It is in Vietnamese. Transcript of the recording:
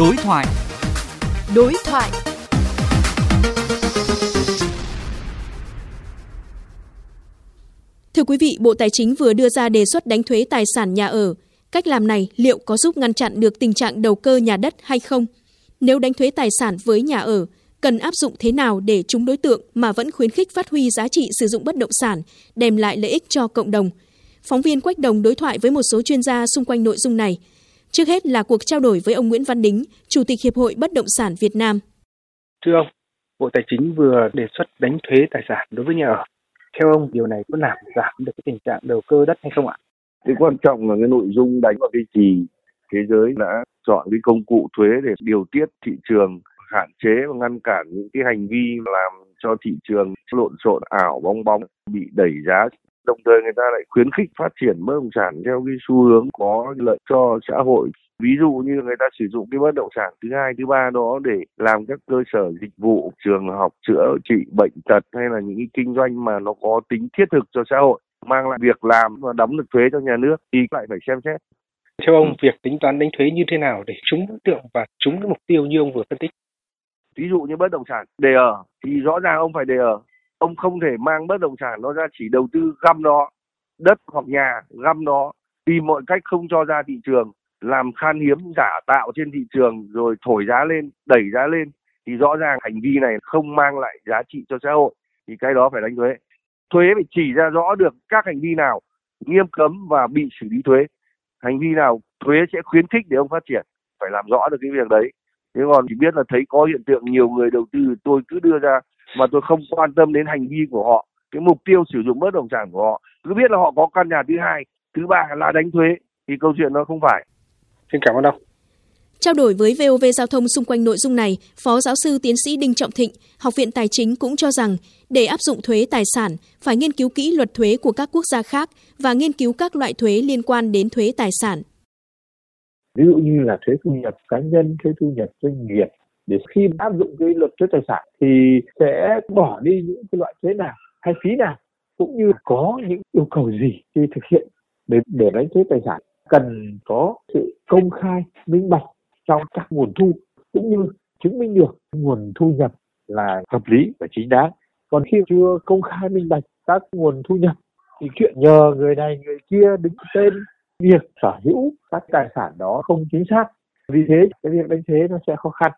Đối thoại. Đối thoại. Thưa quý vị, Bộ Tài chính vừa đưa ra đề xuất đánh thuế tài sản nhà ở. Cách làm này liệu có giúp ngăn chặn được tình trạng đầu cơ nhà đất hay không? Nếu đánh thuế tài sản với nhà ở, cần áp dụng thế nào để chúng đối tượng mà vẫn khuyến khích phát huy giá trị sử dụng bất động sản, đem lại lợi ích cho cộng đồng? Phóng viên Quách Đồng đối thoại với một số chuyên gia xung quanh nội dung này. Trước hết là cuộc trao đổi với ông Nguyễn Văn Đính, Chủ tịch Hiệp hội Bất động sản Việt Nam. Thưa ông, Bộ Tài chính vừa đề xuất đánh thuế tài sản đối với nhà ở. Theo ông, điều này có làm giảm được cái tình trạng đầu cơ đất hay không ạ? Cái quan trọng là cái nội dung đánh vào cái gì. Thế giới đã chọn cái công cụ thuế để điều tiết thị trường, hạn chế và ngăn cản những cái hành vi làm cho thị trường lộn xộn ảo bong bóng bị đẩy giá đồng thời người ta lại khuyến khích phát triển bất động sản theo cái xu hướng có lợi cho xã hội. Ví dụ như người ta sử dụng cái bất động sản thứ hai thứ ba đó để làm các cơ sở dịch vụ trường học chữa trị bệnh tật hay là những cái kinh doanh mà nó có tính thiết thực cho xã hội mang lại việc làm và đóng được thuế cho nhà nước thì lại phải xem xét. Theo ông việc tính toán đánh thuế như thế nào để trúng đối tượng và trúng cái mục tiêu như ông vừa phân tích? Ví dụ như bất động sản đề ở thì rõ ràng ông phải đề ở ông không thể mang bất động sản nó ra, chỉ đầu tư găm nó, đất hoặc nhà, găm nó tìm mọi cách không cho ra thị trường, làm khan hiếm, giả tạo trên thị trường, rồi thổi giá lên, đẩy giá lên, thì rõ ràng hành vi này không mang lại giá trị cho xã hội, thì cái đó phải đánh thuế. Thuế phải chỉ ra rõ được các hành vi nào nghiêm cấm và bị xử lý thuế. Hành vi nào thuế sẽ khuyến khích để ông phát triển, phải làm rõ được cái việc đấy thế còn chỉ biết là thấy có hiện tượng nhiều người đầu tư tôi cứ đưa ra mà tôi không quan tâm đến hành vi của họ. Cái mục tiêu sử dụng bất động sản của họ cứ biết là họ có căn nhà thứ hai thứ ba là đánh thuế thì câu chuyện nó không phải. Xin cảm ơn ông. Trao đổi với VOV Giao thông xung quanh nội dung này, Phó Giáo sư Tiến sĩ Đinh Trọng Thịnh, Học viện Tài chính cũng cho rằng để áp dụng thuế tài sản phải nghiên cứu kỹ luật thuế của các quốc gia khác và nghiên cứu các loại thuế liên quan đến thuế tài sản. Ví dụ như là thuế thu nhập cá nhân, thuế thu nhập doanh nghiệp, để khi áp dụng cái luật thuế tài sản thì sẽ bỏ đi những cái loại thuế nào hay phí nào cũng như có những yêu cầu gì khi thực hiện để để đánh thuế tài sản. Cần có sự công khai minh bạch trong các nguồn thu cũng như chứng minh được nguồn thu nhập là hợp lý và chính đáng. Còn khi chưa công khai minh bạch các nguồn thu nhập thì chuyện nhờ người này người kia đứng tên việc sở hữu các tài sản đó không chính xác. Vì thế, cái việc đánh thuế nó sẽ khó khăn.